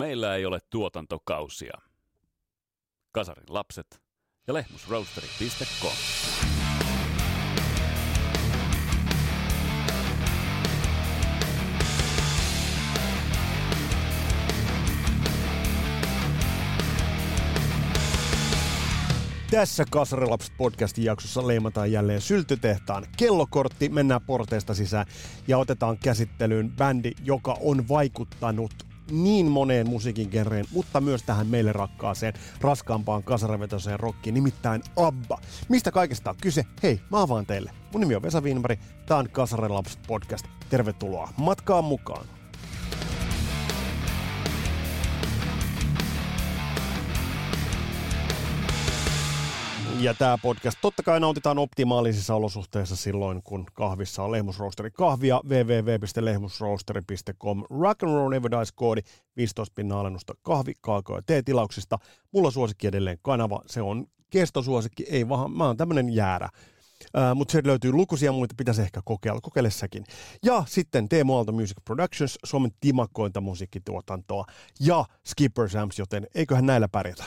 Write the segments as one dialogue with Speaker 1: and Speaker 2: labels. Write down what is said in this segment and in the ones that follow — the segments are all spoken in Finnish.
Speaker 1: Meillä ei ole tuotantokausia. Kasarin lapset ja lehmusroasteri.com.
Speaker 2: Tässä Kasarilapset podcastin jaksossa leimataan jälleen syltytehtaan kellokortti, mennään porteesta sisään ja otetaan käsittelyyn bändi, joka on vaikuttanut niin moneen musiikin genreen, mutta myös tähän meille rakkaaseen, raskaampaan kasaravetoiseen rockiin, nimittäin ABBA. Mistä kaikesta on kyse? Hei, mä avaan teille. Mun nimi on Vesa Wienberg, tää on Kasarilapset podcast. Tervetuloa matkaan mukaan. Ja tämä podcast totta kai nautitaan optimaalisissa olosuhteissa silloin, kun kahvissa on lehmusroosteri kahvia. www.lehmusroosteri.com Rock and Roll Never Dies koodi 15 pinnan alennusta kahvi, kaakao ja teetilauksista. Mulla suosikki edelleen kanava. Se on kestosuosikki, ei vaan, mä oon tämmönen jäärä. Mutta sieltä löytyy lukuisia muita, pitäisi ehkä kokeilla, kokeile säkin. Ja sitten Teemu Aalto Music Productions, Suomen timakkointa musiikkituotantoa ja Skipper Sams, joten eiköhän näillä pärjätä.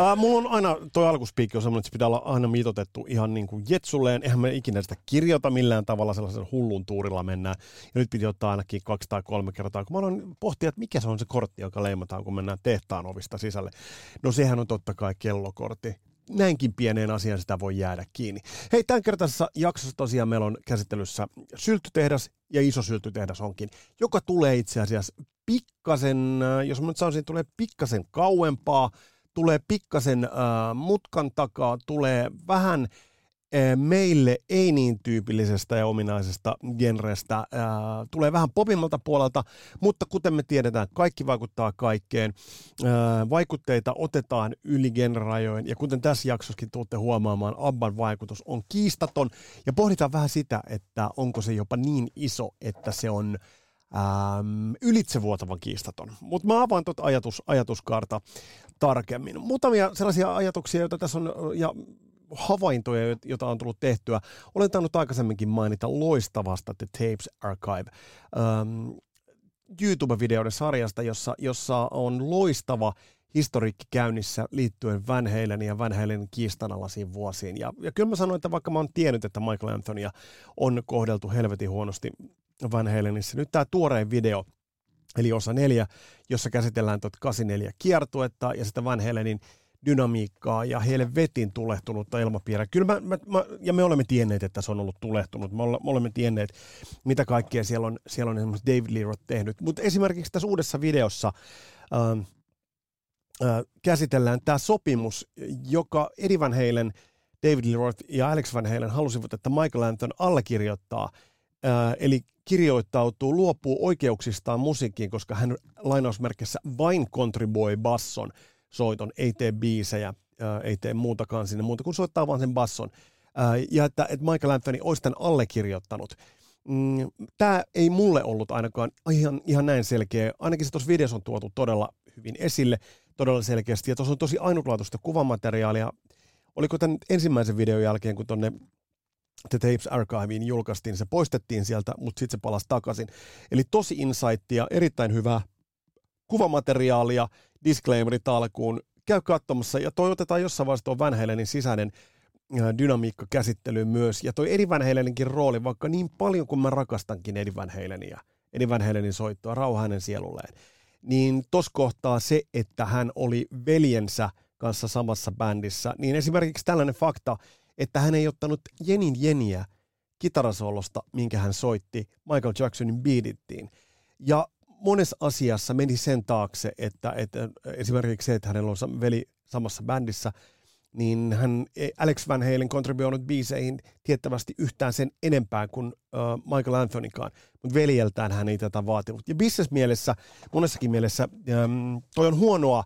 Speaker 2: Äh, mulla on aina, toi alkuspiikki on semmoinen, että se pitää olla aina mitotettu ihan niin kuin jetsulleen. Eihän me ikinä sitä kirjoita millään tavalla sellaisen hullun tuurilla mennään. Ja nyt piti ottaa ainakin kaksi tai kolme kertaa, kun mä aloin pohtia, että mikä se on se kortti, joka leimataan, kun mennään tehtaan ovista sisälle. No sehän on totta kai kellokortti näinkin pieneen asiaan sitä voi jäädä kiinni. Hei, tämän kertaisessa jaksossa tosiaan meillä on käsittelyssä sylttytehdas ja iso sylttytehdas onkin, joka tulee itse asiassa pikkasen, jos mä nyt sanoisin, tulee pikkasen kauempaa tulee pikkasen äh, mutkan takaa, tulee vähän äh, meille ei niin tyypillisestä ja ominaisesta genrestä, äh, tulee vähän popimmalta puolelta, mutta kuten me tiedetään, kaikki vaikuttaa kaikkeen. Äh, vaikutteita otetaan yli genrajojen ja kuten tässä jaksossakin tuutte huomaamaan, Abban vaikutus on kiistaton ja pohditaan vähän sitä, että onko se jopa niin iso, että se on ähm, ylitsevuotavan kiistaton. Mutta mä avaan tuota ajatus, ajatuskaarta tarkemmin. Muutamia sellaisia ajatuksia, joita tässä on, ja havaintoja, joita on tullut tehtyä. Olen tainnut aikaisemminkin mainita loistavasta The Tapes Archive. Ähm, YouTube-videoiden sarjasta, jossa, jossa on loistava historiikki käynnissä liittyen Van Halen ja Van Halen kiistanalaisiin vuosiin. Ja, ja kyllä mä sanoin, että vaikka mä oon tiennyt, että Michael Anthonya on kohdeltu helvetin huonosti Van Halenissa, nyt tämä tuorein video, eli osa neljä, jossa käsitellään tuota 84 kiertuetta ja sitä Van Halenin dynamiikkaa ja vetin tulehtunutta ilmapiiriä. Kyllä mä, mä, mä, ja me olemme tienneet, että se on ollut tulehtunut. Me, me olemme tienneet, mitä kaikkea siellä on, siellä on esimerkiksi David Lee Roth tehnyt. Mutta esimerkiksi tässä uudessa videossa ähm, äh, käsitellään tämä sopimus, joka Eddie Van Halen, David Lee Roth ja Alex Van Halen halusivat, että Michael Anton allekirjoittaa – Ää, eli kirjoittautuu, luopuu oikeuksistaan musiikkiin, koska hän lainausmerkissä vain kontribuoi basson soiton, ei tee biisejä, ää, ei tee muutakaan sinne muuta kuin soittaa vaan sen basson. Ää, ja että, että Michael Anthony olisi tämän allekirjoittanut. Mm, Tämä ei mulle ollut ainakaan ihan, ihan näin selkeä. Ainakin se tuossa videossa on tuotu todella hyvin esille, todella selkeästi. Ja tuossa on tosi ainutlaatuista kuvamateriaalia. Oliko tämän ensimmäisen videon jälkeen, kun tuonne The Tapes Archiveen julkaistiin, se poistettiin sieltä, mutta sitten se palasi takaisin. Eli tosi insightia, erittäin hyvää kuvamateriaalia, disclaimerit alkuun, käy katsomassa ja toi otetaan jossain vaiheessa tuon Van Halenin sisäinen dynamiikka käsittelyyn myös. Ja toi Eddie Van Halenenkin rooli, vaikka niin paljon kuin mä rakastankin Eddie Van Halenia, Eddie Van Halenin soittoa, rauha hänen sielulleen, niin tos kohtaa se, että hän oli veljensä kanssa samassa bändissä, niin esimerkiksi tällainen fakta, että hän ei ottanut Jenin Jeniä kitarasolosta, minkä hän soitti Michael Jacksonin Beatittiin. Ja monessa asiassa meni sen taakse, että, että esimerkiksi se, että hänellä on veli samassa bändissä, niin hän, Alex Van Halen kontribuoinut biiseihin tiettävästi yhtään sen enempää kuin Michael Anthonykaan, mutta veljeltään hän ei tätä vaatinut. Ja business-mielessä, monessakin mielessä, um, toi on huonoa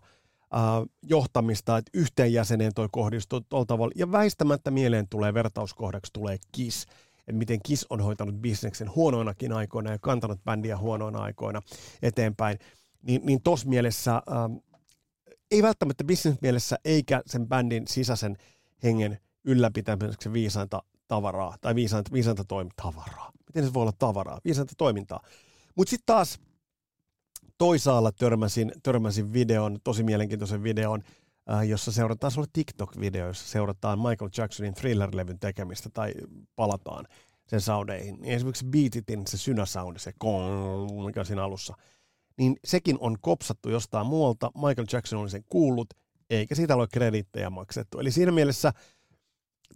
Speaker 2: johtamista, että yhteen jäseneen toi kohdistuu tuolla tavalla. Ja väistämättä mieleen tulee vertauskohdaksi tulee KIS, että miten KIS on hoitanut bisneksen huonoinakin aikoina ja kantanut bändiä huonoina aikoina eteenpäin. Niin, niin tuossa mielessä, äh, ei välttämättä bisnesmielessä eikä sen bändin sisäisen hengen ylläpitämiseksi viisainta tavaraa tai viisainta, viisainta toimi tavaraa. miten se voi olla tavaraa, viisanta toimintaa. Mutta sitten taas toisaalla törmäsin, törmäsin videon, tosi mielenkiintoisen videon, äh, jossa seurataan, se TikTok-video, jossa seurataan Michael Jacksonin Thriller-levyn tekemistä tai palataan sen soundeihin. Niin esimerkiksi Beatitin se synäsound, se kong, mikä on siinä alussa, niin sekin on kopsattu jostain muualta. Michael Jackson oli sen kuullut, eikä siitä ole krediittejä maksettu. Eli siinä mielessä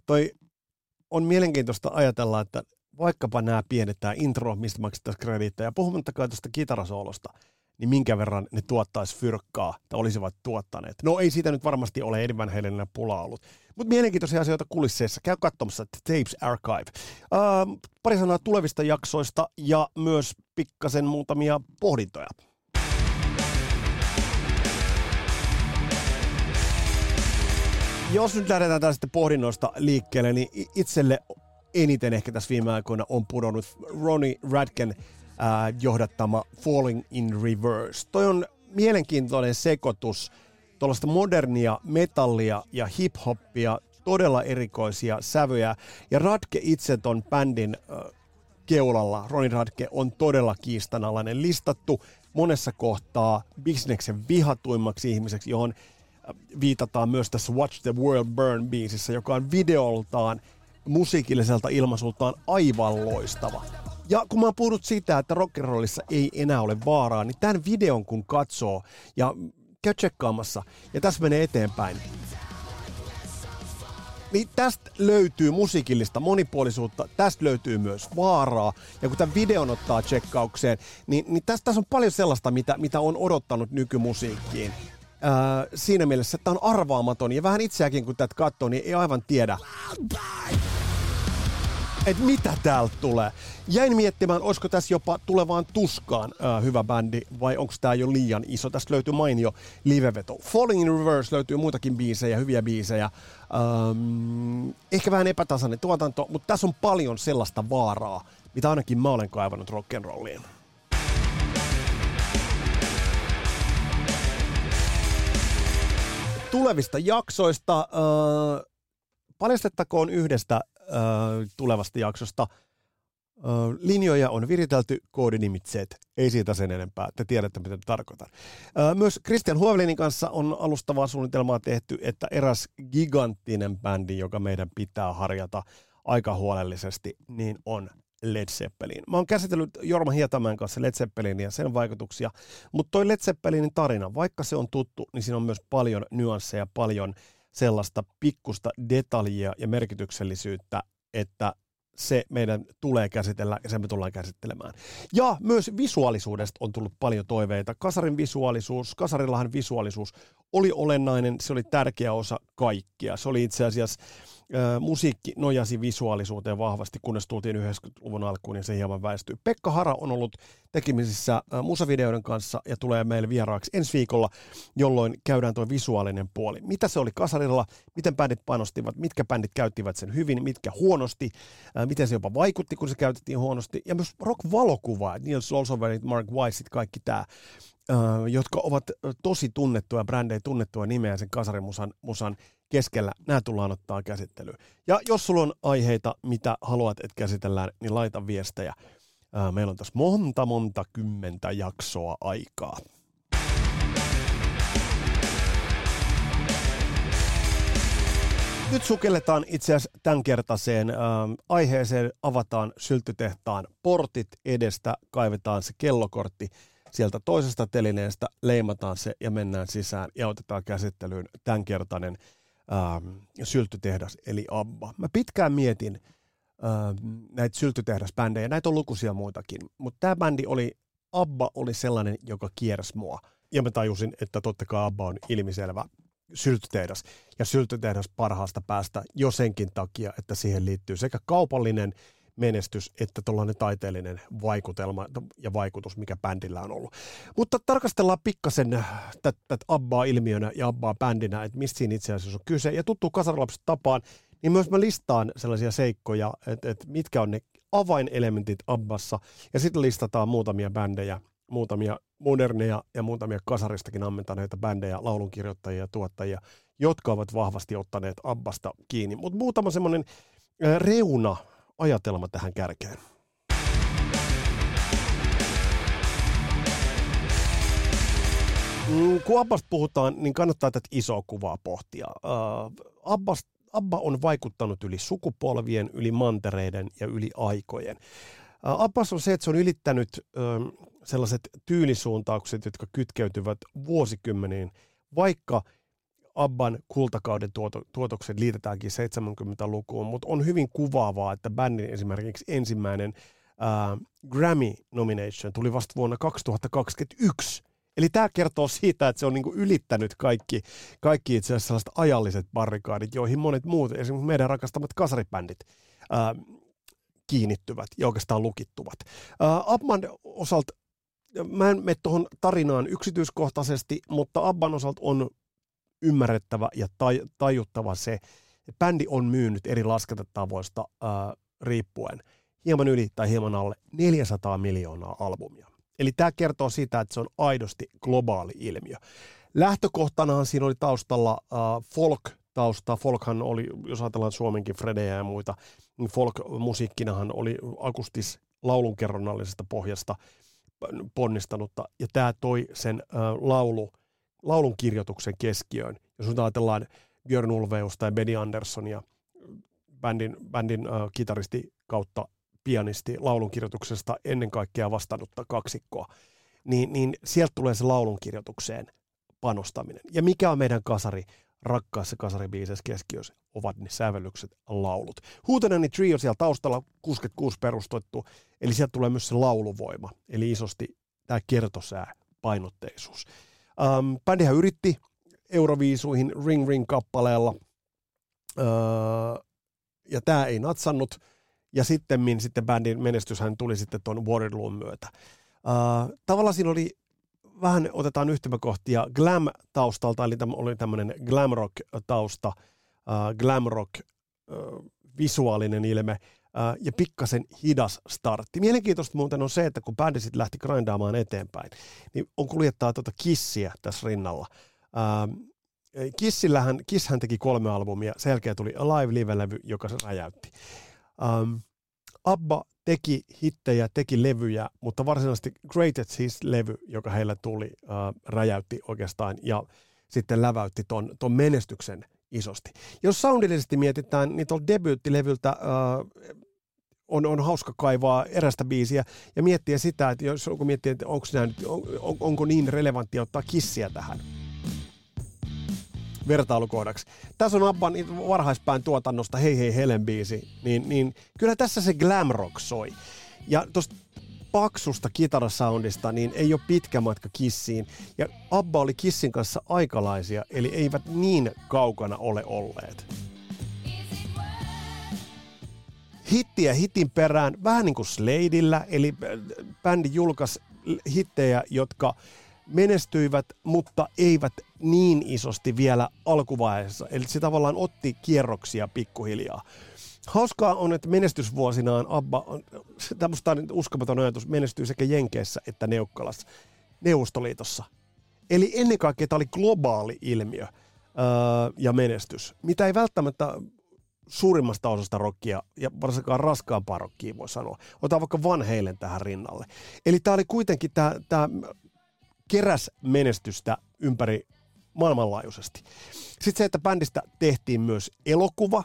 Speaker 2: toi on mielenkiintoista ajatella, että vaikkapa nämä pienet, tämä intro, mistä maksettaisiin krediittejä, puhumattakaan tuosta kitarasoolosta, niin minkä verran ne tuottaisi fyrkkaa tai olisivat tuottaneet. No ei siitä nyt varmasti ole Eddie Van Halen pula ollut. Mutta mielenkiintoisia asioita kulisseissa. Käy katsomassa Tapes Archive. Uh, pari sanaa tulevista jaksoista ja myös pikkasen muutamia pohdintoja. Jos nyt lähdetään tästä pohdinnoista liikkeelle, niin itselle eniten ehkä tässä viime aikoina on pudonnut Ronnie Radken äh, johdattama Falling in Reverse. Toi on mielenkiintoinen sekoitus tuollaista modernia metallia ja hip-hoppia, todella erikoisia sävyjä. Ja Radke itse ton bändin äh, keulalla, Ronnie Radke, on todella kiistanalainen, listattu monessa kohtaa bisneksen vihatuimmaksi ihmiseksi, johon viitataan myös tässä Watch the World Burn biisissä, joka on videoltaan musiikilliselta ilmaisultaan aivan loistava. Ja kun mä oon puhunut siitä, että rock'n'rollissa ei enää ole vaaraa, niin tämän videon kun katsoo ja käy tsekkaamassa, ja tässä menee eteenpäin, niin tästä löytyy musiikillista monipuolisuutta, tästä löytyy myös vaaraa. Ja kun tämän videon ottaa tsekkaukseen, niin, niin tästä, tässä on paljon sellaista, mitä, mitä on odottanut nykymusiikkiin. Öö, siinä mielessä, että on arvaamaton ja vähän itseäkin kun tätä katsoo, niin ei aivan tiedä, että mitä täältä tulee. Jäin miettimään, olisiko tässä jopa tulevaan tuskaan öö, hyvä bändi vai onko tämä jo liian iso. Tästä löytyy mainio liveveto. Falling in Reverse löytyy muitakin biisejä, hyviä biisejä. Öö, ehkä vähän epätasainen tuotanto, mutta tässä on paljon sellaista vaaraa, mitä ainakin mä olen kaivannut rock'n'rolliin. tulevista jaksoista. Äh, paljastettakoon yhdestä äh, tulevasta jaksosta. Äh, linjoja on viritelty koodinimitseet. Ei siitä sen enempää. Te tiedätte, mitä tarkoitan. Äh, myös Christian Huovelinin kanssa on alustavaa suunnitelmaa tehty, että eräs giganttinen bändi, joka meidän pitää harjata aika huolellisesti, niin on Led Zeppelin. Mä oon käsitellyt Jorma Hietamäen kanssa Led Zeppelin ja sen vaikutuksia, mutta toi Led Zeppelinin tarina, vaikka se on tuttu, niin siinä on myös paljon nyansseja, paljon sellaista pikkusta detaljia ja merkityksellisyyttä, että se meidän tulee käsitellä ja sen me tullaan käsittelemään. Ja myös visuaalisuudesta on tullut paljon toiveita. Kasarin visuaalisuus, Kasarillahan visuaalisuus oli olennainen, se oli tärkeä osa kaikkia. Se oli itse asiassa musiikki nojasi visuaalisuuteen vahvasti, kunnes tultiin 90-luvun alkuun ja se hieman väistyy. Pekka Hara on ollut tekemisissä musavideoiden kanssa ja tulee meille vieraaksi ensi viikolla, jolloin käydään tuo visuaalinen puoli. Mitä se oli kasarilla, miten bändit panostivat, mitkä bändit käyttivät sen hyvin, mitkä huonosti, miten se jopa vaikutti, kun se käytettiin huonosti. Ja myös rock-valokuva, Niels Olsoverit, Mark Weissit, kaikki tämä jotka ovat tosi tunnettuja brändejä, tunnettuja nimeä sen kasarimusan musan keskellä. Nämä tullaan ottaa käsittelyyn. Ja jos sulla on aiheita, mitä haluat, että käsitellään, niin laita viestejä. Meillä on tässä monta, monta kymmentä jaksoa aikaa. Nyt sukelletaan itse asiassa tämänkertaiseen äh, aiheeseen. Avataan syltytehtaan portit edestä, kaivetaan se kellokortti sieltä toisesta telineestä, leimataan se ja mennään sisään ja otetaan käsittelyyn tämänkertainen ähm, syltytehdas eli Abba. Mä pitkään mietin ähm, näitä syltytehdasbändejä, näitä on lukuisia muitakin, mutta tämä bändi oli, Abba oli sellainen, joka kiersi mua. Ja mä tajusin, että totta kai Abba on ilmiselvä syltytehdas. Ja syltytehdas parhaasta päästä jo senkin takia, että siihen liittyy sekä kaupallinen menestys että tuollainen taiteellinen vaikutelma ja vaikutus, mikä bändillä on ollut. Mutta tarkastellaan pikkasen tätä Abbaa ilmiönä ja Abbaa bändinä, että mistä siinä itse asiassa on kyse. Ja tuttu kasarilapset tapaan, niin myös mä listaan sellaisia seikkoja, että, että mitkä on ne avainelementit Abbassa, ja sitten listataan muutamia bändejä, muutamia moderneja ja muutamia kasaristakin ammentaneita bändejä, laulunkirjoittajia ja tuottajia, jotka ovat vahvasti ottaneet Abbasta kiinni. Mutta muutama semmoinen reuna ajatelma tähän kärkeen. Mm, kun Abbasta puhutaan, niin kannattaa tätä isoa kuvaa pohtia. Äh, Abbas, Abba on vaikuttanut yli sukupolvien, yli mantereiden ja yli aikojen. Äh, Abbas on se, että se on ylittänyt ähm, sellaiset tyylisuuntaukset, jotka kytkeytyvät vuosikymmeniin, vaikka – Abban kultakauden tuoto, tuotokset liitetäänkin 70-lukuun, mutta on hyvin kuvaavaa, että bändin esimerkiksi ensimmäinen uh, Grammy nomination tuli vasta vuonna 2021. Eli tämä kertoo siitä, että se on niinku ylittänyt kaikki, kaikki itse asiassa sellaiset ajalliset barrikaadit, joihin monet muut, esimerkiksi meidän rakastamat kasaribändit, uh, kiinnittyvät ja oikeastaan lukittuvat. Uh, Abban osalta mä en mene tuohon tarinaan yksityiskohtaisesti, mutta Abban osalta on ymmärrettävä ja taj- tajuttava se, että bändi on myynyt eri laskentatavoista ää, riippuen hieman yli tai hieman alle 400 miljoonaa albumia. Eli tämä kertoo siitä, että se on aidosti globaali ilmiö. Lähtökohtanahan siinä oli taustalla äh, folk-tausta. Folkhan oli, jos ajatellaan Suomenkin Fredejä ja muita, niin folk-musiikkinahan oli akustis laulunkerronnallisesta pohjasta ponnistanutta, ja tämä toi sen äh, laulu, laulun kirjoituksen keskiöön. Jos nyt ajatellaan Björn Ulveus tai Benny Anderssonia, bändin, bändin äh, kitaristi kautta pianisti laulun kirjoituksesta ennen kaikkea vastannutta kaksikkoa, niin, niin sieltä tulee se laulun kirjoitukseen panostaminen. Ja mikä on meidän kasari, rakkaassa kasaribiisessä keskiössä, ovat ne sävellykset, laulut. Huutenani Trio siellä taustalla 66 perustettu, eli sieltä tulee myös se lauluvoima, eli isosti tämä kertosää painotteisuus. Ähm, bändihän yritti Euroviisuihin Ring Ring-kappaleella, öö, ja tämä ei natsannut, ja sitten sitten bändin menestyshän tuli sitten tuon Waterloon myötä. Uh, tavallaan siinä oli vähän otetaan yhtymäkohtia glam-taustalta, eli tämä oli tämmöinen glam rock-tausta, uh, glam rock uh, visuaalinen ilme ja pikkasen hidas startti. Mielenkiintoista muuten on se, että kun bändi sitten lähti grindaamaan eteenpäin, niin on kuljettaa tuota kissiä tässä rinnalla. Kissillähän, Kisshän teki kolme albumia, sen jälkeen tuli Alive Live-levy, joka se räjäytti. Abba teki hittejä, teki levyjä, mutta varsinaisesti Greatest Hits-levy, joka heillä tuli, räjäytti oikeastaan ja sitten läväytti ton, ton menestyksen isosti. Jos soundillisesti mietitään, niin tuolta debyyttilevyltä uh, on, on hauska kaivaa erästä biisiä ja miettiä sitä, että jos onko miettiä, että onko, nämä, on, on, onko niin relevanttia ottaa kissiä tähän vertailukohdaksi. Tässä on Abban varhaispään tuotannosta Hei hei Helen biisi, niin, niin kyllä tässä se glam rock soi. Ja tuosta paksusta kitarasoundista, niin ei ole pitkä matka Kissiin. Ja Abba oli Kissin kanssa aikalaisia, eli eivät niin kaukana ole olleet. Hittiä hitin perään, vähän niin kuin Sladeillä, eli bändi julkaisi hittejä, jotka menestyivät, mutta eivät niin isosti vielä alkuvaiheessa. Eli se tavallaan otti kierroksia pikkuhiljaa. Hauskaa on, että menestysvuosinaan Abba, tämmöistä uskomaton ajatus, menestyy sekä Jenkeissä että Neukkalassa, Neuvostoliitossa. Eli ennen kaikkea tämä oli globaali ilmiö öö, ja menestys, mitä ei välttämättä suurimmasta osasta rockia ja varsinkaan raskaampaa rockia voi sanoa. Otetaan vaikka Van Halen tähän rinnalle. Eli tämä oli kuitenkin tämä, tämä keräs menestystä ympäri maailmanlaajuisesti. Sitten se, että bändistä tehtiin myös elokuva,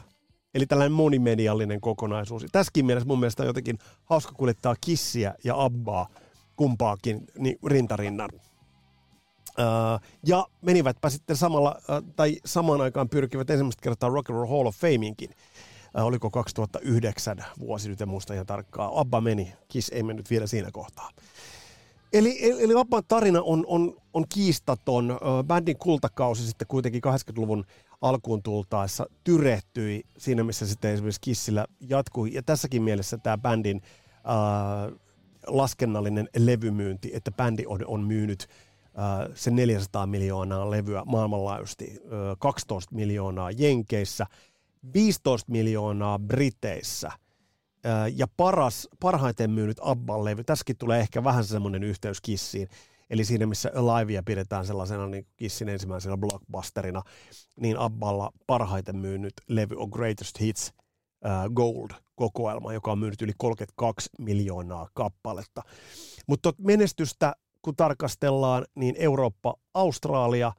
Speaker 2: eli tällainen monimediallinen kokonaisuus. Tässäkin mielessä mun mielestä on jotenkin hauska kuljettaa kissiä ja abbaa kumpaakin niin rintarinnan. Uh, ja menivätpä sitten samalla, tai samaan aikaan pyrkivät ensimmäistä kertaa Rock and Roll Hall of Fameinkin. Oliko 2009 vuosi, nyt en muista ihan tarkkaan. Abba meni, Kiss ei mennyt vielä siinä kohtaa. Eli, eli vapaan tarina on, on, on kiistaton. Bändin kultakausi sitten kuitenkin 80-luvun alkuun tultaessa tyrehtyi siinä, missä sitten esimerkiksi Kissillä jatkui. Ja tässäkin mielessä tämä bändin äh, laskennallinen levymyynti, että bändi on, on myynyt äh, sen 400 miljoonaa levyä maailmanlaajuisesti, äh, 12 miljoonaa Jenkeissä, 15 miljoonaa Briteissä – ja paras, parhaiten myynyt Abban levy, tässäkin tulee ehkä vähän semmoinen yhteys Kissiin, eli siinä missä Alivea pidetään sellaisena niin Kissin ensimmäisenä blockbusterina, niin Abballa parhaiten myynyt levy on Greatest Hits uh, Gold-kokoelma, joka on myynyt yli 32 miljoonaa kappaletta. Mutta menestystä kun tarkastellaan, niin Eurooppa, Australia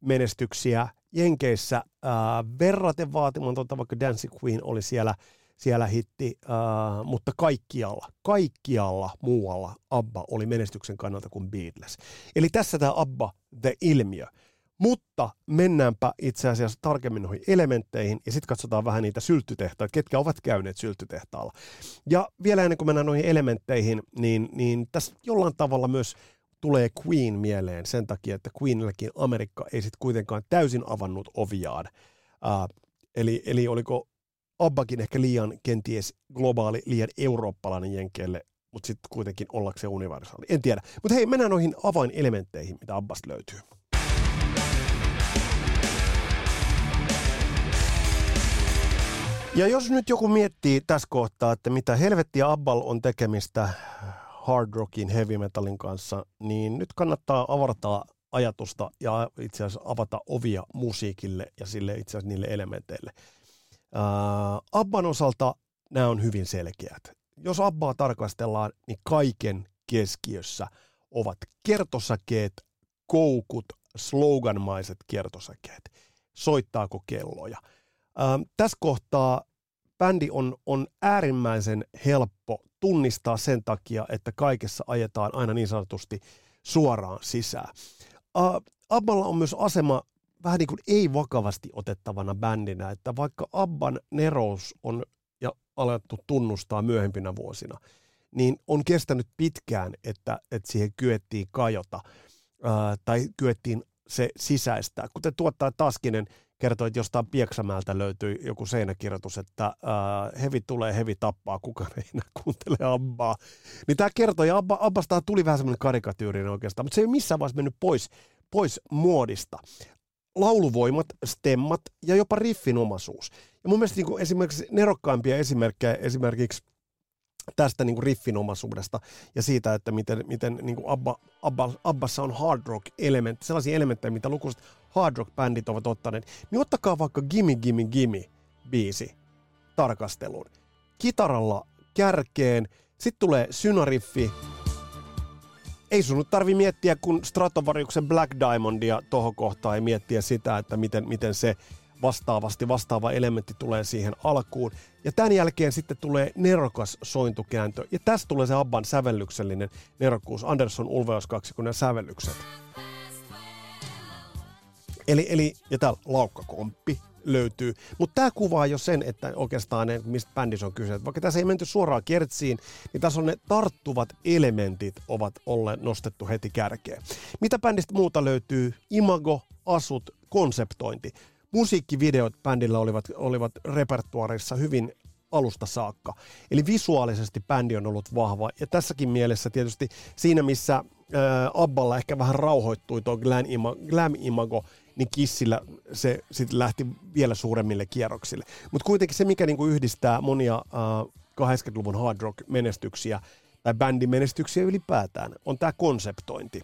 Speaker 2: menestyksiä, Jenkeissä ää, verraten vaatimatonta, vaikka Dancing Queen oli siellä, siellä hitti, ää, mutta kaikkialla, kaikkialla muualla ABBA oli menestyksen kannalta kuin Beatles. Eli tässä tämä ABBA, the ilmiö. Mutta mennäänpä itse asiassa tarkemmin noihin elementteihin ja sitten katsotaan vähän niitä sylttytehtaita, ketkä ovat käyneet sylttytehtaalla. Ja vielä ennen kuin mennään noihin elementteihin, niin, niin tässä jollain tavalla myös tulee Queen mieleen sen takia, että Queenillekin Amerikka ei sitten kuitenkaan täysin avannut oviaan. Uh, eli, eli oliko Abbakin ehkä liian kenties globaali, liian eurooppalainen jenkeelle, mutta sitten kuitenkin ollakseen universaali. En tiedä. Mutta hei, mennään noihin avainelementteihin, mitä Abbasta löytyy. Ja jos nyt joku miettii tässä kohtaa, että mitä helvettiä Abbal on tekemistä hard rockin, heavy metalin kanssa, niin nyt kannattaa avartaa ajatusta ja itse asiassa avata ovia musiikille ja sille itse asiassa niille elementeille. Uh, Abban osalta nämä on hyvin selkeät. Jos Abbaa tarkastellaan, niin kaiken keskiössä ovat kertosäkeet, koukut, sloganmaiset kertosäkeet. Soittaako kelloja? Uh, tässä kohtaa bändi on, on äärimmäisen helppo tunnistaa sen takia, että kaikessa ajetaan aina niin sanotusti suoraan sisään. Uh, Abballa on myös asema vähän niin kuin ei-vakavasti otettavana bändinä, että vaikka Abban nerous on ja alettu tunnustaa myöhempinä vuosina, niin on kestänyt pitkään, että, että siihen kyettiin kajota uh, tai kyettiin se sisäistää. Kuten tuottaa Taskinen kertoi, että jostain Pieksämäältä löytyi joku seinäkirjoitus, että äh, hevi tulee, hevi tappaa, kukaan ei enää kuuntele Abbaa. Niin tämä kertoi, ja Abba, Abbasta tuli vähän semmoinen karikatyyrinen oikeastaan, mutta se ei missään vaiheessa mennyt pois, pois muodista. Lauluvoimat, stemmat ja jopa riffinomaisuus. Ja mun mielestä niin kuin esimerkiksi nerokkaimpia esimerkkejä esimerkiksi – tästä niin kuin riffinomaisuudesta ja siitä, että miten, miten niin kuin Abba, Abba, Abbassa on hard rock elementti, sellaisia elementtejä, mitä lukuiset hard rock bändit ovat ottaneet, niin ottakaa vaikka Gimme Gimme Gimme biisi tarkasteluun. Kitaralla kärkeen, sitten tulee synariffi, ei sun nyt tarvi miettiä, kun Stratovariuksen Black Diamondia tohon kohtaan ei miettiä sitä, että miten, miten se vastaavasti vastaava elementti tulee siihen alkuun. Ja tämän jälkeen sitten tulee nerokas sointukääntö. Ja tästä tulee se Abban sävellyksellinen nerokkuus, Anderson Ulveos kaksikon sävellykset. Eli, eli ja täällä laukkakomppi löytyy. Mutta tämä kuvaa jo sen, että oikeastaan ne, mistä bändissä on kyse. Vaikka tässä ei menty suoraan kertsiin, niin tässä on ne tarttuvat elementit ovat olleet nostettu heti kärkeen. Mitä bändistä muuta löytyy? Imago, asut, konseptointi musiikkivideot bändillä olivat, olivat repertuarissa hyvin alusta saakka. Eli visuaalisesti bändi on ollut vahva. Ja tässäkin mielessä tietysti siinä, missä ää, Abballa ehkä vähän rauhoittui tuo glam, glam imago, niin Kissillä se sitten lähti vielä suuremmille kierroksille. Mutta kuitenkin se, mikä niinku yhdistää monia ää, 80-luvun hard rock menestyksiä tai bändin menestyksiä ylipäätään, on tämä konseptointi.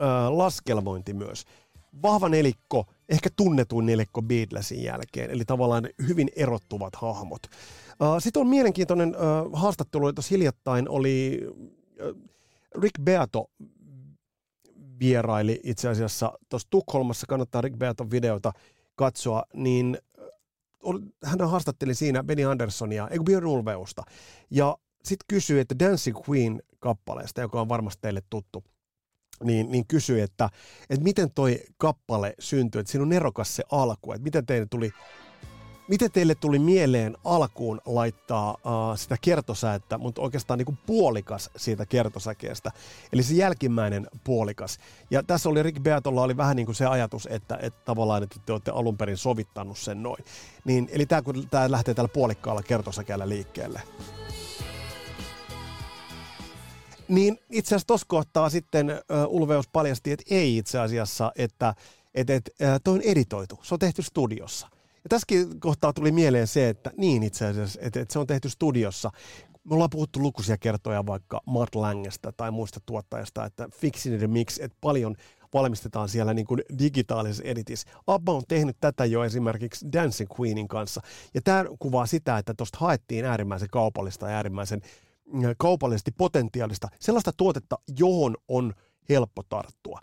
Speaker 2: Ää, laskelmointi myös vahva nelikko, ehkä tunnetuin nelikko Beatlesin jälkeen, eli tavallaan hyvin erottuvat hahmot. Uh, Sitten on mielenkiintoinen uh, haastattelu, että hiljattain oli uh, Rick Beato vieraili itse asiassa tuossa Tukholmassa, kannattaa Rick Beaton videota katsoa, niin hän haastatteli siinä Benny Andersonia, eikö Björn Ulveusta, ja sitten kysyi, että Dancing Queen kappaleesta, joka on varmasti teille tuttu, niin, niin kysyi, että, että miten toi kappale syntyi, että siinä on nerokas se alku, että miten teille tuli, miten teille tuli mieleen alkuun laittaa uh, sitä kertosäättä, mutta oikeastaan niin kuin puolikas siitä kertosäkeestä, eli se jälkimmäinen puolikas. Ja tässä oli Rick Beatolla oli vähän niin kuin se ajatus, että, että tavallaan, että te olette alun perin sovittanut sen noin. Niin, eli tämä, kun tämä lähtee tällä puolikkaalla kertosäkeellä liikkeelle. Niin itse asiassa tuossa kohtaa sitten uh, Ulveus paljasti, että ei itse asiassa, että et, et, toi on editoitu, se on tehty studiossa. Ja tässäkin kohtaa tuli mieleen se, että niin itse asiassa, että, että se on tehty studiossa. Me ollaan puhuttu lukuisia kertoja vaikka Mart Langesta tai muista tuottajista, että Fixing Mix, että paljon valmistetaan siellä niin kuin digitaalisessa editissä. Abba on tehnyt tätä jo esimerkiksi Dancing Queenin kanssa. Ja tämä kuvaa sitä, että tuosta haettiin äärimmäisen kaupallista ja äärimmäisen kaupallisesti potentiaalista, sellaista tuotetta, johon on helppo tarttua.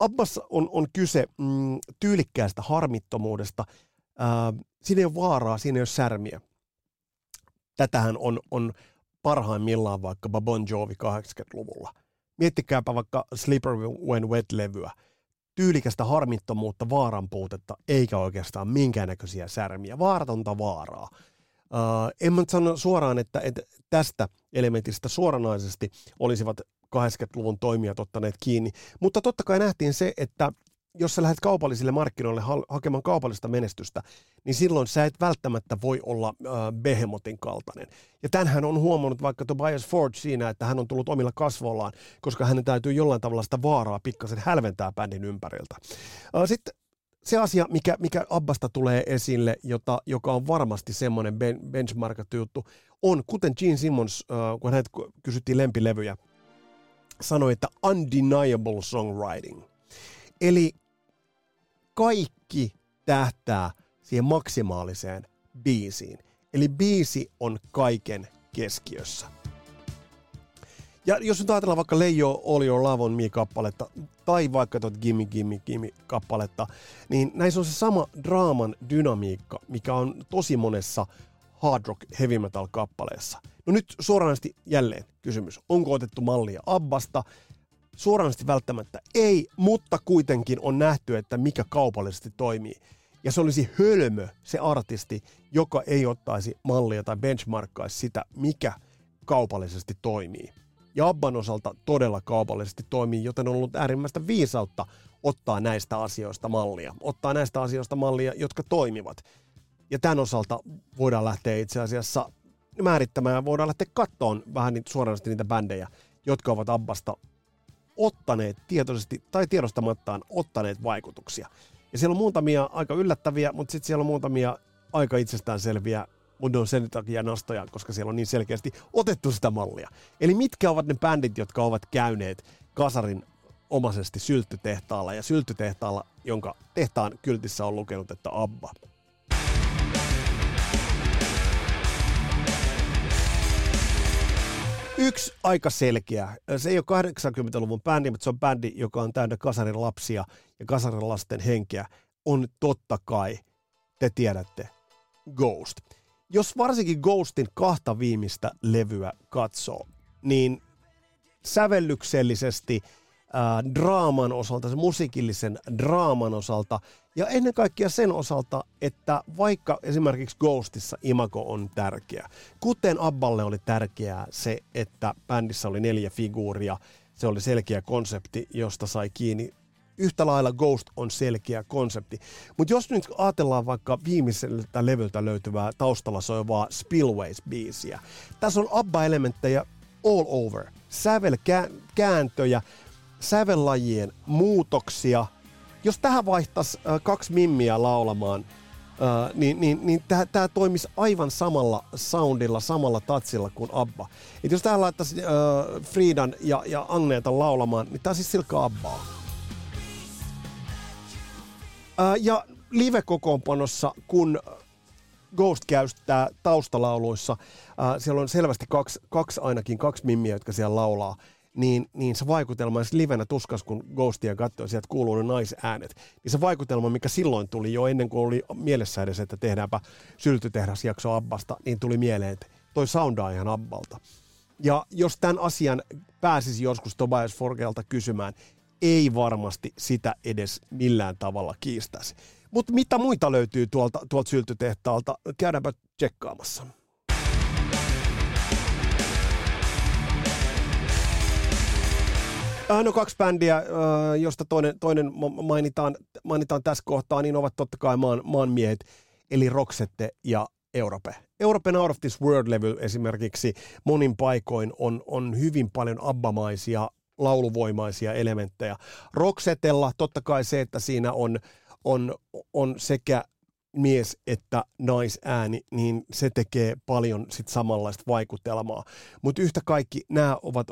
Speaker 2: Abbassa on, on kyse mm, tyylikkäästä harmittomuudesta. Ää, siinä ei ole vaaraa, siinä ei ole särmiä. Tätähän on, on parhaimmillaan vaikkapa Bon Jovi 80-luvulla. Miettikääpä vaikka Slipper When Wet-levyä. Tyylikästä harmittomuutta, vaaran puutetta, eikä oikeastaan minkäännäköisiä särmiä. Vaaratonta vaaraa. Uh, en mä sano suoraan, että, että tästä elementistä suoranaisesti olisivat 80-luvun toimijat ottaneet kiinni, mutta totta kai nähtiin se, että jos sä lähdet kaupallisille markkinoille ha- hakemaan kaupallista menestystä, niin silloin sä et välttämättä voi olla äh, Behemotin kaltainen. Ja tämänhän on huomannut vaikka Tobias Ford siinä, että hän on tullut omilla kasvoillaan, koska hänen täytyy jollain tavalla sitä vaaraa pikkasen hälventää bändin ympäriltä. Äh, sitten se asia, mikä, mikä Abbasta tulee esille, jota, joka on varmasti semmoinen ben, benchmarkattu juttu, on, kuten Gene Simmons, äh, kun hänet kysyttiin lempilevyjä, sanoi, että undeniable songwriting. Eli kaikki tähtää siihen maksimaaliseen biisiin. Eli biisi on kaiken keskiössä. Ja jos nyt ajatellaan vaikka Leijo Love on Me-kappaletta, tai vaikka tuot Gimme Gimme Gimme-kappaletta, niin näissä on se sama draaman dynamiikka, mikä on tosi monessa hard rock heavy metal kappaleessa. No nyt suoranaisesti jälleen kysymys. Onko otettu mallia Abbasta? Suoranaisesti välttämättä ei, mutta kuitenkin on nähty, että mikä kaupallisesti toimii. Ja se olisi hölmö, se artisti, joka ei ottaisi mallia tai benchmarkkaisi sitä, mikä kaupallisesti toimii. Ja Abban osalta todella kaupallisesti toimii, joten on ollut äärimmäistä viisautta ottaa näistä asioista mallia. Ottaa näistä asioista mallia, jotka toimivat. Ja tämän osalta voidaan lähteä itse asiassa määrittämään ja voidaan lähteä kattoon vähän niitä, suoranaisesti niitä bändejä, jotka ovat Abbasta ottaneet tietoisesti tai tiedostamattaan ottaneet vaikutuksia. Ja siellä on muutamia aika yllättäviä, mutta sitten siellä on muutamia aika itsestäänselviä, mutta on sen takia nostoja, koska siellä on niin selkeästi otettu sitä mallia. Eli mitkä ovat ne bändit, jotka ovat käyneet kasarin omaisesti sylttytehtaalla ja sylttytehtaalla, jonka tehtaan kyltissä on lukenut, että Abba. Yksi aika selkeä. Se ei ole 80-luvun bändi, mutta se on bändi, joka on täynnä kasarin lapsia ja kasarin lasten henkeä. On totta kai, te tiedätte, Ghost. Jos varsinkin Ghostin kahta viimeistä levyä katsoo, niin sävellyksellisesti – äh, draaman osalta, se musiikillisen draaman osalta ja ennen kaikkea sen osalta, että vaikka esimerkiksi Ghostissa imago on tärkeä, kuten Abballe oli tärkeää se, että bändissä oli neljä figuuria, se oli selkeä konsepti, josta sai kiinni yhtä lailla Ghost on selkeä konsepti. Mutta jos nyt ajatellaan vaikka viimeiseltä levyltä löytyvää taustalla soivaa Spillways-biisiä, tässä on ABBA-elementtejä all over. Sävelkääntöjä, sävellajien muutoksia. Jos tähän vaihtaisi äh, kaksi mimmiä laulamaan, äh, niin, niin, niin tämä toimisi aivan samalla soundilla, samalla tatsilla kuin Abba. Et jos tähän laittaisi äh, ja, ja Agneeta laulamaan, niin tämä siis silkka Abbaa. Äh, ja live-kokoonpanossa, kun Ghost käyttää taustalauluissa, äh, siellä on selvästi kaksi, kaksi ainakin kaksi mimmiä, jotka siellä laulaa niin, niin se vaikutelma, jos livenä tuskas, kun Ghostia katsoi, sieltä kuuluu ne naisäänet, niin se vaikutelma, mikä silloin tuli jo ennen kuin oli mielessä edes, että tehdäänpä syltytehdasjakso Abbasta, niin tuli mieleen, että toi soundaa ihan Abbalta. Ja jos tämän asian pääsisi joskus Tobias Forgelta kysymään, ei varmasti sitä edes millään tavalla kiistäisi. Mutta mitä muita löytyy tuolta, tuolta syltytehtaalta? Käydäänpä tsekkaamassa. Äh, no kaksi bändiä, äh, josta toinen, toinen mainitaan, mainitaan tässä kohtaa, niin ovat totta kai maan, maanmiehet, eli Roxette ja Europe. Europen Out of This World-levy esimerkiksi monin paikoin on, on hyvin paljon abbamaisia, lauluvoimaisia elementtejä. Roxetella totta kai se, että siinä on, on, on sekä mies että naisääni, niin se tekee paljon sit samanlaista vaikutelmaa. Mutta yhtä kaikki nämä ovat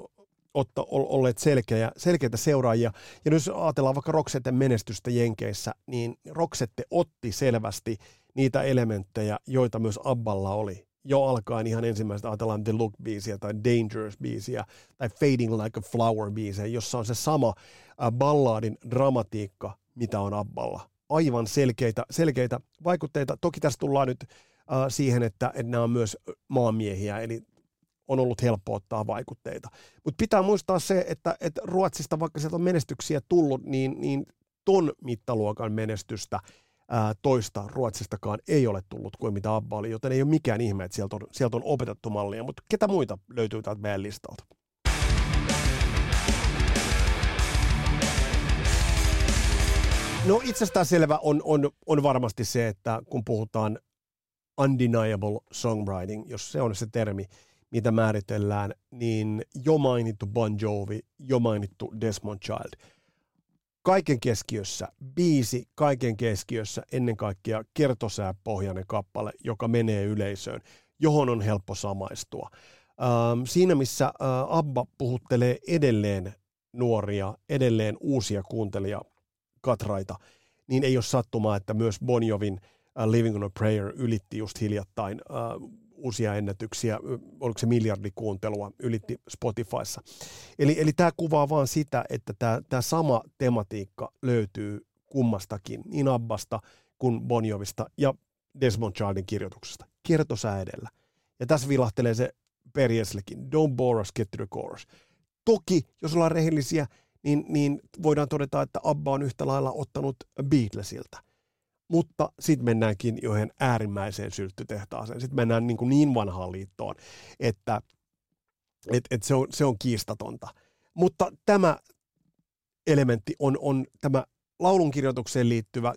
Speaker 2: otta, olleet selkeä, selkeitä seuraajia. Ja jos ajatellaan vaikka Roxetten menestystä Jenkeissä, niin Roxette otti selvästi niitä elementtejä, joita myös Abballa oli. jo alkaen ihan ensimmäistä ajatellaan The Look-biisiä tai Dangerous-biisiä tai Fading Like a Flower-biisiä, jossa on se sama balladin dramatiikka, mitä on Abballa. Aivan selkeitä, selkeitä vaikutteita. Toki tässä tullaan nyt siihen, että, että nämä on myös maamiehiä, eli on ollut helppo ottaa vaikutteita. Mutta pitää muistaa se, että, että Ruotsista, vaikka sieltä on menestyksiä tullut, niin, niin ton mittaluokan menestystä ää, toista Ruotsistakaan ei ole tullut kuin mitä Abba oli, joten ei ole mikään ihme, että sieltä on, sieltä on opetettu mallia. Mutta ketä muita löytyy täältä meidän listalta? No itsestään selvä on, on, on varmasti se, että kun puhutaan undeniable songwriting, jos se on se termi, mitä määritellään, niin jo mainittu Bon Jovi, jo mainittu Desmond Child. Kaiken keskiössä, biisi kaiken keskiössä, ennen kaikkea kertosääpohjainen kappale, joka menee yleisöön, johon on helppo samaistua. Ähm, siinä missä äh, Abba puhuttelee edelleen nuoria, edelleen uusia kuuntelija katraita, niin ei ole sattumaa, että myös Bon Jovin uh, Living on a Prayer ylitti just hiljattain uh, uusia ennätyksiä, oliko se miljardi kuuntelua, ylitti Spotifyssa. Eli, eli tämä kuvaa vaan sitä, että tämä, tämä sama tematiikka löytyy kummastakin, niin Abbasta kuin Bonjovista ja Desmond Childin kirjoituksesta. Kertosää edellä. Ja tässä vilahtelee se perjesellekin. Don't bore us, get to the chorus. Toki, jos ollaan rehellisiä, niin, niin voidaan todeta, että Abba on yhtä lailla ottanut Beatlesilta. Mutta sitten mennäänkin johon äärimmäiseen sylttytehtaaseen. Sitten mennään niin, kuin niin vanhaan liittoon, että et, et se, on, se on kiistatonta. Mutta tämä elementti on, on tämä laulunkirjoitukseen liittyvä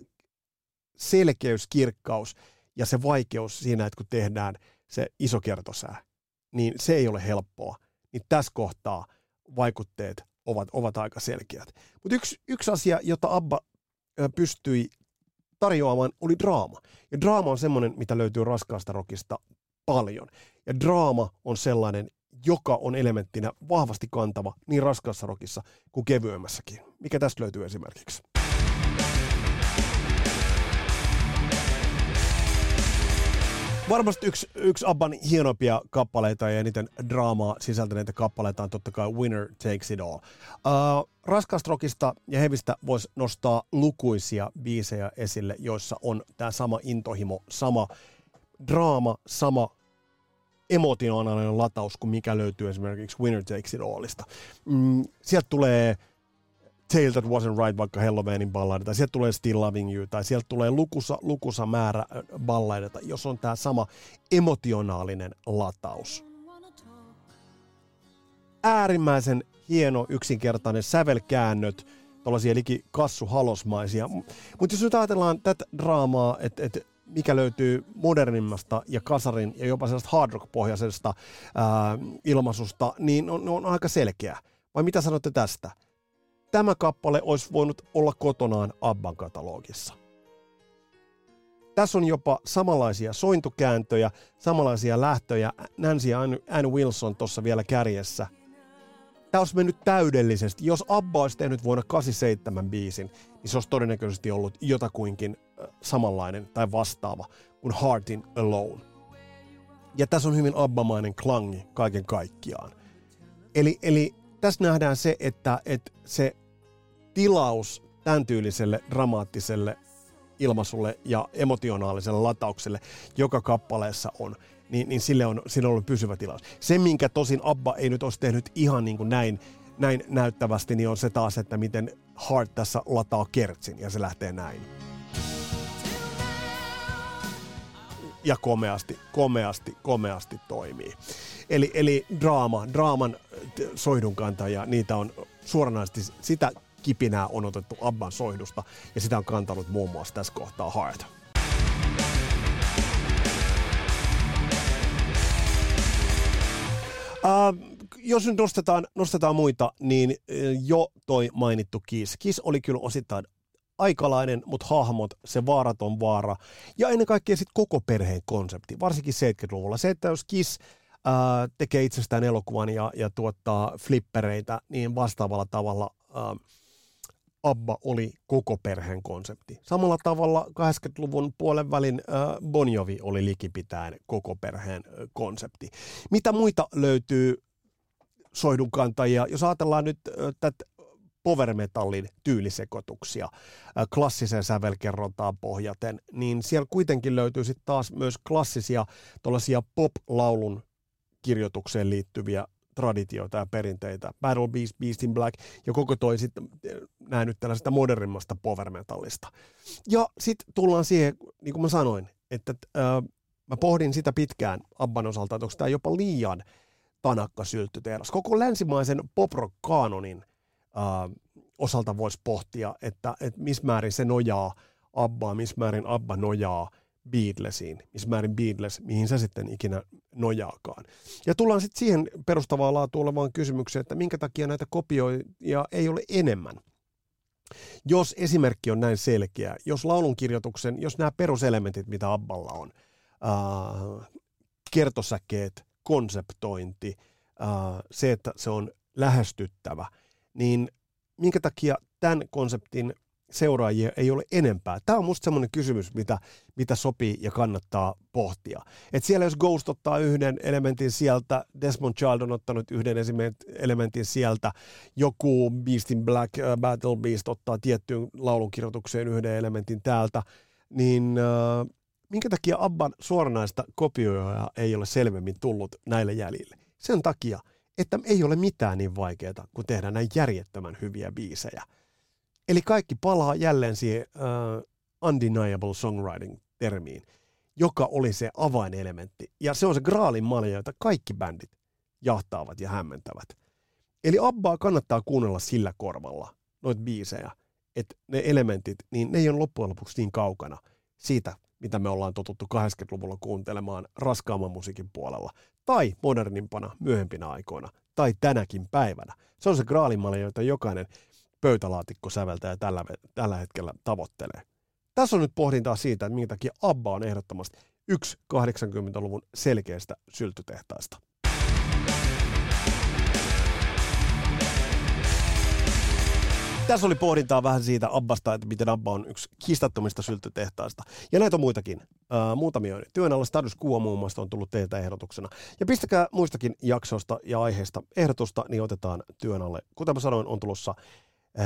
Speaker 2: selkeys, kirkkaus ja se vaikeus siinä, että kun tehdään se iso kertosää, niin se ei ole helppoa. Niin tässä kohtaa vaikutteet ovat, ovat aika selkeät. Mutta yksi, yksi asia, jota Abba pystyi tarjoamaan, oli draama. Ja draama on semmoinen, mitä löytyy raskaasta rokista paljon. Ja draama on sellainen, joka on elementtinä vahvasti kantava niin raskaassa rokissa kuin kevyemmässäkin. Mikä tästä löytyy esimerkiksi? Varmasti yksi, yksi Abban hienompia kappaleita ja eniten draamaa sisältäneitä kappaleita on totta kai Winner Takes It All. Uh, Raskasta rockista ja hevistä voisi nostaa lukuisia biisejä esille, joissa on tämä sama intohimo, sama draama, sama emotionaalinen lataus kuin mikä löytyy esimerkiksi Winner Takes It Allista. Mm, sieltä tulee Tale That Wasn't Right, vaikka Halloweenin balladi, tai sieltä tulee Still Loving You, tai sieltä tulee lukusa, lukusa määrä balladeita, jos on tämä sama emotionaalinen lataus. Äärimmäisen hieno, yksinkertainen sävelkäännöt, tuollaisia liki kassuhalosmaisia. Mutta jos nyt ajatellaan tätä draamaa, että et, mikä löytyy modernimmasta ja kasarin ja jopa sellaista hard rock-pohjaisesta ää, ilmaisusta, niin on, on aika selkeä. Vai mitä sanotte tästä? Tämä kappale olisi voinut olla kotonaan Abban katalogissa. Tässä on jopa samanlaisia sointukääntöjä, samanlaisia lähtöjä. Nancy ja Ann Wilson tuossa vielä kärjessä. Tämä olisi mennyt täydellisesti. Jos Abba olisi tehnyt vuonna 87 biisin, niin se olisi todennäköisesti ollut jotakuinkin samanlainen tai vastaava kuin Heartin Alone. Ja tässä on hyvin abbamainen klangi kaiken kaikkiaan. Eli, eli tässä nähdään se, että, että se tilaus tämän tyyliselle dramaattiselle ilmaisulle ja emotionaaliselle lataukselle, joka kappaleessa on, niin, niin sille, on, sille on ollut pysyvä tilaus. Se, minkä tosin Abba ei nyt olisi tehnyt ihan niin kuin näin, näin näyttävästi, niin on se taas, että miten Hart tässä lataa kertsin ja se lähtee näin. Ja komeasti, komeasti, komeasti toimii. Eli, eli draama, draaman soidun kantaja, niitä on suoranaisesti sitä kipinää on otettu Abban soihdusta, ja sitä on kantanut muun muassa tässä kohtaa Heart. Uh, jos nyt nostetaan, nostetaan muita, niin jo toi mainittu Kiss. Kiss oli kyllä osittain aikalainen, mutta hahmot, se vaaraton vaara. Ja ennen kaikkea sitten koko perheen konsepti, varsinkin 70-luvulla. Se, että jos Kiss ää, tekee itsestään elokuvan ja, ja tuottaa flippereitä, niin vastaavalla tavalla ää, ABBA oli koko perheen konsepti. Samalla tavalla 80-luvun puolen välin äh, Bon Jovi oli likipitäen koko perheen äh, konsepti. Mitä muita löytyy soihdunkantajia? Jos ajatellaan nyt äh, tätä power metallin tyylisekoituksia klassisen sävelkerrontaan pohjaten, niin siellä kuitenkin löytyy sitten taas myös klassisia tuollaisia pop-laulun kirjoitukseen liittyviä traditioita ja perinteitä. Battle Beast, Beast in Black ja koko toi sitten näin nyt tällaisesta modernimmasta power metallista. Ja sitten tullaan siihen, niin kuin mä sanoin, että äh, mä pohdin sitä pitkään Abban osalta, että onko tämä jopa liian tanakka sylttytehdas. Koko länsimaisen pop rock kanonin äh, osalta voisi pohtia, että, että missä määrin se nojaa Abbaa, missä määrin Abba nojaa Beatlesiin, missä määrin Beatles, mihin se sitten ikinä nojaakaan. Ja tullaan sitten siihen perustavaa laatu olevaan kysymykseen, että minkä takia näitä kopioja ei ole enemmän. Jos esimerkki on näin selkeä, jos laulunkirjoituksen, jos nämä peruselementit, mitä Abballa on, äh, kertosäkeet, konseptointi, äh, se, että se on lähestyttävä, niin minkä takia tämän konseptin seuraajia ei ole enempää? Tämä on musta semmoinen kysymys, mitä, mitä sopii ja kannattaa pohtia. Et siellä jos Ghost ottaa yhden elementin sieltä, Desmond Child on ottanut yhden elementin sieltä, joku Beast in Black, uh, Battle Beast ottaa tiettyyn laulunkirjoitukseen yhden elementin täältä, niin uh, minkä takia Abban suoranaista kopioijaa ei ole selvemmin tullut näille jäljille? Sen takia, että ei ole mitään niin vaikeaa kuin tehdä näin järjettömän hyviä biisejä. Eli kaikki palaa jälleen siihen uh, undeniable songwriting-termiin, joka oli se avainelementti. Ja se on se graalin malja, jota kaikki bändit jahtaavat ja hämmentävät. Eli Abbaa kannattaa kuunnella sillä korvalla, noita biisejä, että ne elementit, niin ne ei ole loppujen lopuksi niin kaukana siitä, mitä me ollaan totuttu 80-luvulla kuuntelemaan raskaamman musiikin puolella, tai modernimpana myöhempinä aikoina, tai tänäkin päivänä. Se on se graalimalli, jota jokainen pöytälaatikko säveltäjä tällä, tällä hetkellä tavoittelee. Tässä on nyt pohdintaa siitä, että minkä takia ABBA on ehdottomasti yksi 80-luvun selkeästä syltytehtaista. Tässä oli pohdintaa vähän siitä Abbasta, että miten Abba on yksi kiistattomista syltytehtaista. Ja näitä on muitakin. Uh, muutamia on työn alla. Status Quo muun muassa on tullut teiltä ehdotuksena. Ja pistäkää muistakin jaksoista ja aiheista ehdotusta, niin otetaan työn alle. Kuten mä sanoin, on tulossa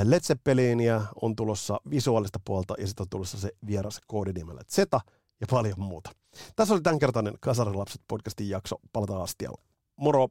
Speaker 2: Led Zeppelinia, on tulossa visuaalista puolta ja sitten on tulossa se vieras koodinimellä Zeta ja paljon muuta. Tässä oli tämänkertainen Kasarilapset podcastin jakso. Palataan astialle. Moro!